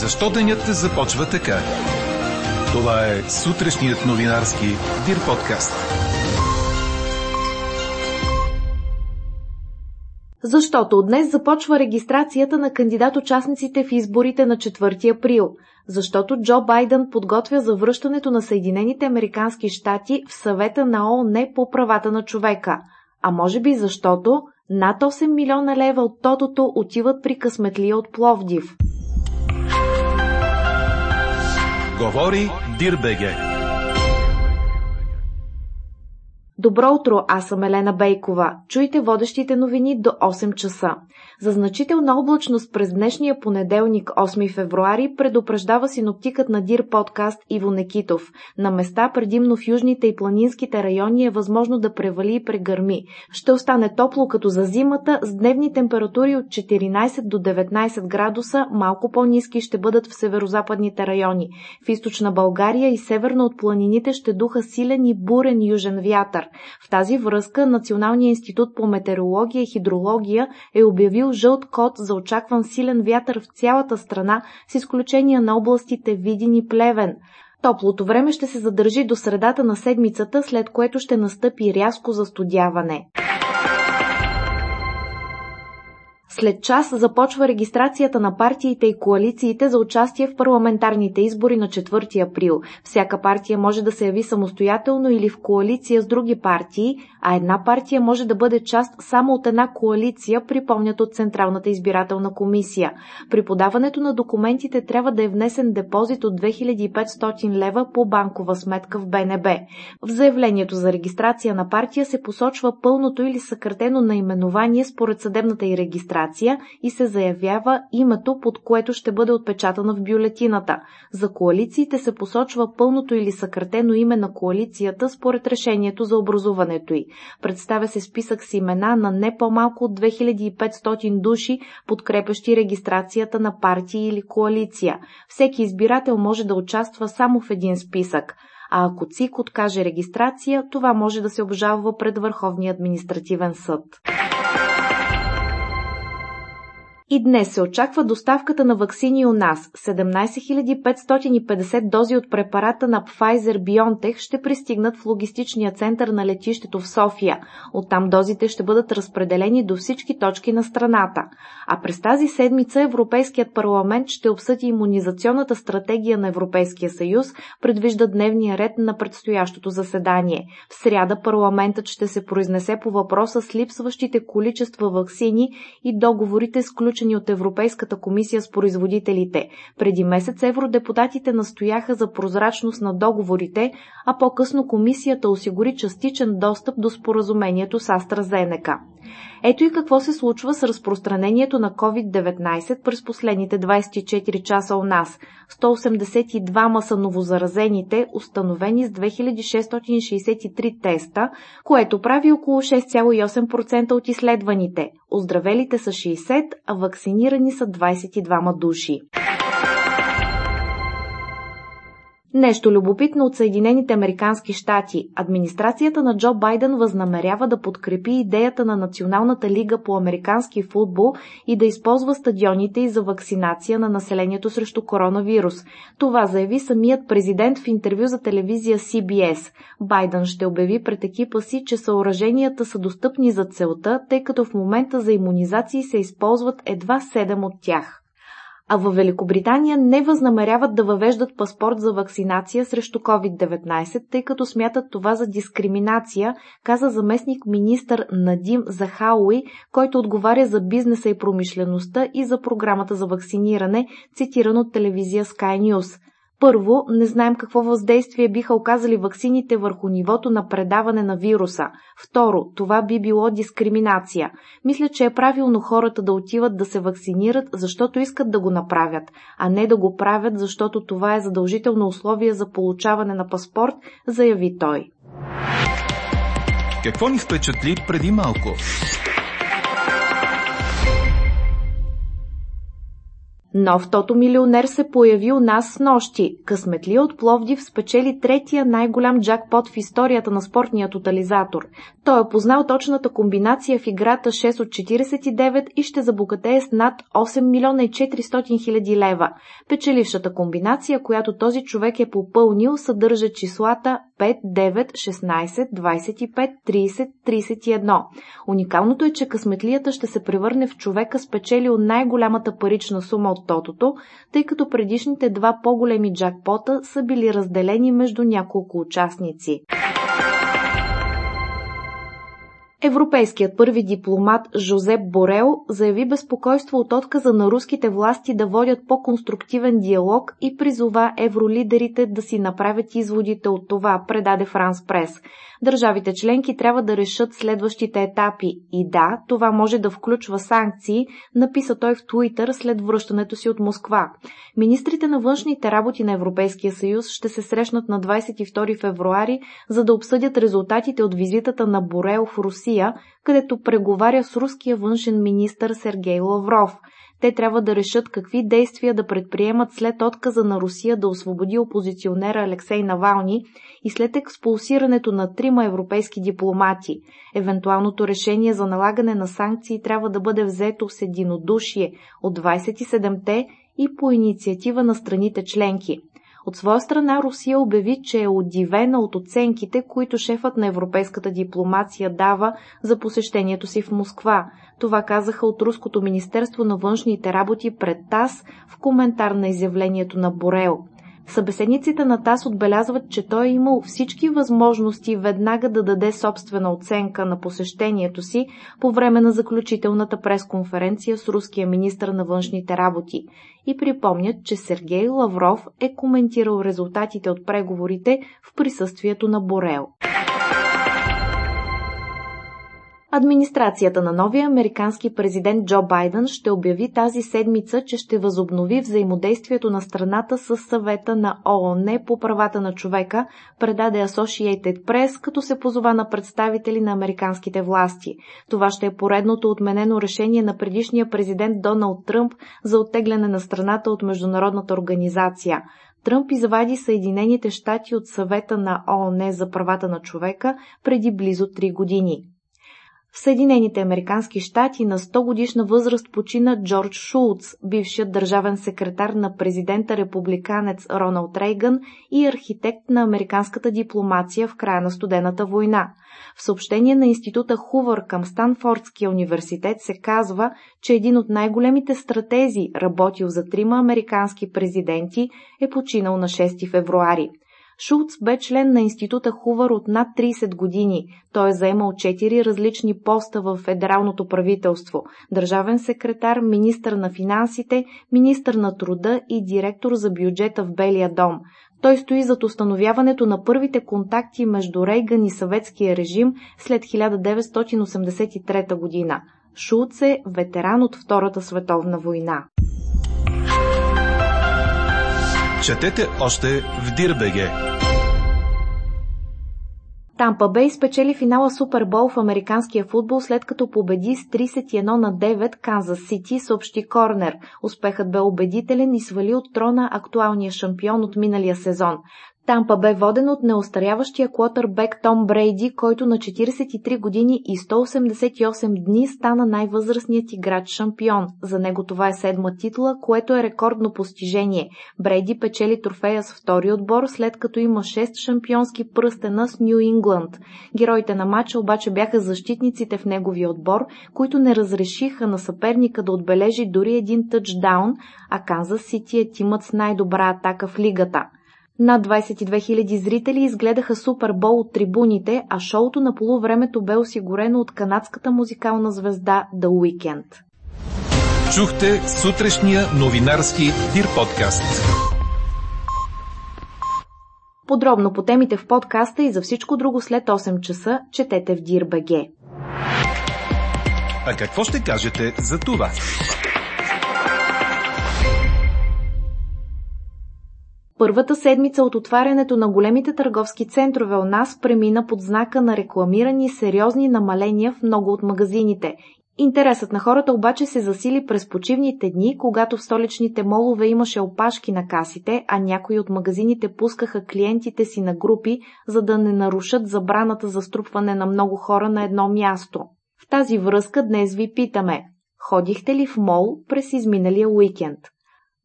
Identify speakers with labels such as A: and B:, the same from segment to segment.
A: Защо денят започва така? Това е сутрешният новинарски Дир подкаст.
B: Защото от днес започва регистрацията на кандидат-участниците в изборите на 4 април. Защото Джо Байден подготвя завръщането на Съединените Американски щати в съвета на ООН по правата на човека. А може би защото над 8 милиона лева от тотото отиват при късметлия от Пловдив.
A: Говори Дирбеге.
B: Добро утро, аз съм Елена Бейкова. Чуйте водещите новини до 8 часа. За значителна облачност през днешния понеделник, 8 февруари, предупреждава синоптикът на Дир подкаст Иво Некитов. На места, предимно в южните и планинските райони, е възможно да превали и прегърми. Ще остане топло като за зимата, с дневни температури от 14 до 19 градуса, малко по-низки ще бъдат в северо-западните райони. В източна България и северно от планините ще духа силен и бурен южен вятър. В тази връзка Националният институт по метеорология и хидрология е обявил жълт код за очакван силен вятър в цялата страна, с изключение на областите Видин и Плевен. Топлото време ще се задържи до средата на седмицата, след което ще настъпи рязко застудяване. След час започва регистрацията на партиите и коалициите за участие в парламентарните избори на 4 април. Всяка партия може да се яви самостоятелно или в коалиция с други партии, а една партия може да бъде част само от една коалиция, припомнят от Централната избирателна комисия. При подаването на документите трябва да е внесен депозит от 2500 лева по банкова сметка в БНБ. В заявлението за регистрация на партия се посочва пълното или съкратено наименование според съдебната и регистрация регистрация и се заявява името, под което ще бъде отпечатана в бюлетината. За коалициите се посочва пълното или съкратено име на коалицията според решението за образуването й. Представя се списък с имена на не по-малко от 2500 души, подкрепящи регистрацията на партия или коалиция. Всеки избирател може да участва само в един списък а ако ЦИК откаже регистрация, това може да се обжалва пред Върховния административен съд. И днес се очаква доставката на ваксини у нас. 17 550 дози от препарата на Pfizer-BioNTech ще пристигнат в логистичния център на летището в София. Оттам дозите ще бъдат разпределени до всички точки на страната. А през тази седмица Европейският парламент ще обсъди иммунизационната стратегия на Европейския съюз, предвижда дневния ред на предстоящото заседание. В сряда парламентът ще се произнесе по въпроса с липсващите количества ваксини и договорите с сключени от Европейската комисия с производителите. Преди месец евродепутатите настояха за прозрачност на договорите, а по-късно комисията осигури частичен достъп до споразумението с AstraZeneca. Ето и какво се случва с разпространението на COVID-19 през последните 24 часа у нас. 182 са новозаразените, установени с 2663 теста, което прави около 6,8% от изследваните. Оздравелите са 60, а вакцинирани са 22 души. Нещо любопитно от Съединените Американски щати. Администрацията на Джо Байден възнамерява да подкрепи идеята на Националната лига по американски футбол и да използва стадионите и за вакцинация на населението срещу коронавирус. Това заяви самият президент в интервю за телевизия CBS. Байден ще обяви пред екипа си, че съоръженията са достъпни за целта, тъй като в момента за иммунизации се използват едва 7 от тях а във Великобритания не възнамеряват да въвеждат паспорт за вакцинация срещу COVID-19, тъй като смятат това за дискриминация, каза заместник министър Надим Захауи, който отговаря за бизнеса и промишлеността и за програмата за вакциниране, цитиран от телевизия Sky News. Първо, не знаем какво въздействие биха оказали ваксините върху нивото на предаване на вируса. Второ, това би било дискриминация. Мисля, че е правилно хората да отиват да се вакцинират, защото искат да го направят, а не да го правят, защото това е задължително условие за получаване на паспорт, заяви той.
A: Какво ни впечатли преди малко?
B: Нов тото милионер се появи у нас с нощи. Късметли от Пловдив спечели третия най-голям джакпот в историята на спортния тотализатор. Той е познал точната комбинация в играта 6 от 49 и ще забогатее с над 8 милиона и 400 хиляди лева. Печелившата комбинация, която този човек е попълнил, съдържа числата 5, 9, 16, 25, 30, 31. Уникалното е, че късметлията ще се превърне в човека спечелил най-голямата парична сума от тотото, тъй като предишните два по-големи джакпота са били разделени между няколко участници. Европейският първи дипломат Жозеп Борел заяви безпокойство от отказа на руските власти да водят по-конструктивен диалог и призова евролидерите да си направят изводите от това, предаде Франс Прес. Държавите членки трябва да решат следващите етапи. И да, това може да включва санкции, написа той в Туитър след връщането си от Москва. Министрите на външните работи на Европейския съюз ще се срещнат на 22 февруари, за да обсъдят резултатите от визитата на Борел в Русия, където преговаря с руския външен министр Сергей Лавров – те трябва да решат какви действия да предприемат след отказа на Русия да освободи опозиционера Алексей Навални и след експулсирането на трима европейски дипломати. Евентуалното решение за налагане на санкции трябва да бъде взето с единодушие от 27-те и по инициатива на страните членки. От своя страна Русия обяви, че е удивена от оценките, които шефът на европейската дипломация дава за посещението си в Москва. Това казаха от Руското Министерство на външните работи пред ТАС в коментар на изявлението на Борел. Събеседниците на ТАС отбелязват, че той е имал всички възможности веднага да даде собствена оценка на посещението си по време на заключителната пресконференция с руския министр на външните работи и припомнят, че Сергей Лавров е коментирал резултатите от преговорите в присъствието на Борел. Администрацията на новия американски президент Джо Байден ще обяви тази седмица, че ще възобнови взаимодействието на страната с съвета на ООН по правата на човека, предаде Associated Press, като се позова на представители на американските власти. Това ще е поредното отменено решение на предишния президент Доналд Тръмп за оттегляне на страната от международната организация. Тръмп извади Съединените щати от съвета на ООН за правата на човека преди близо 3 години. В Съединените Американски щати на 100 годишна възраст почина Джордж Шулц, бившият държавен секретар на президента републиканец Роналд Рейган и архитект на американската дипломация в края на студената война. В съобщение на института Хувър към Станфордския университет се казва, че един от най-големите стратези, работил за трима американски президенти, е починал на 6 февруари. Шулц бе член на института Хувър от над 30 години. Той е заемал 4 различни поста в федералното правителство – държавен секретар, министър на финансите, министър на труда и директор за бюджета в Белия дом. Той стои зад установяването на първите контакти между Рейган и съветския режим след 1983 година. Шулц е ветеран от Втората световна война.
A: Четете още в Дирбеге.
B: Тампа Бей спечели финала Супербол в американския футбол след като победи с 31 на 9 Канзас Сити, съобщи Корнер. Успехът бе убедителен и свали от трона актуалния шампион от миналия сезон. Тампа бе воден от неостаряващия квотърбек Том Брейди, който на 43 години и 188 дни стана най-възрастният играч шампион. За него това е седма титла, което е рекордно постижение. Брейди печели трофея с втори отбор, след като има 6 шампионски пръстена с Нью Ингланд. Героите на матча обаче бяха защитниците в неговия отбор, които не разрешиха на съперника да отбележи дори един тъчдаун, а Канзас Сити е тимът с най-добра атака в лигата. Над 22 000 зрители изгледаха Супербол от трибуните, а шоуто на полувремето бе осигурено от канадската музикална звезда The Weeknd.
A: Чухте сутрешния новинарски Дир подкаст.
B: Подробно по темите в подкаста и за всичко друго след 8 часа четете в Дир.бг.
A: А какво ще кажете за това?
B: Първата седмица от отварянето на големите търговски центрове у нас премина под знака на рекламирани сериозни намаления в много от магазините. Интересът на хората обаче се засили през почивните дни, когато в столичните молове имаше опашки на касите, а някои от магазините пускаха клиентите си на групи, за да не нарушат забраната за струпване на много хора на едно място. В тази връзка днес ви питаме, ходихте ли в мол през изминалия уикенд?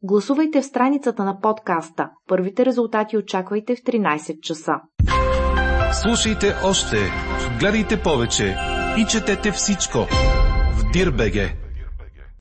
B: Гласувайте в страницата на подкаста. Първите резултати очаквайте в 13 часа.
A: Слушайте още, гледайте повече и четете всичко в Дирбеге.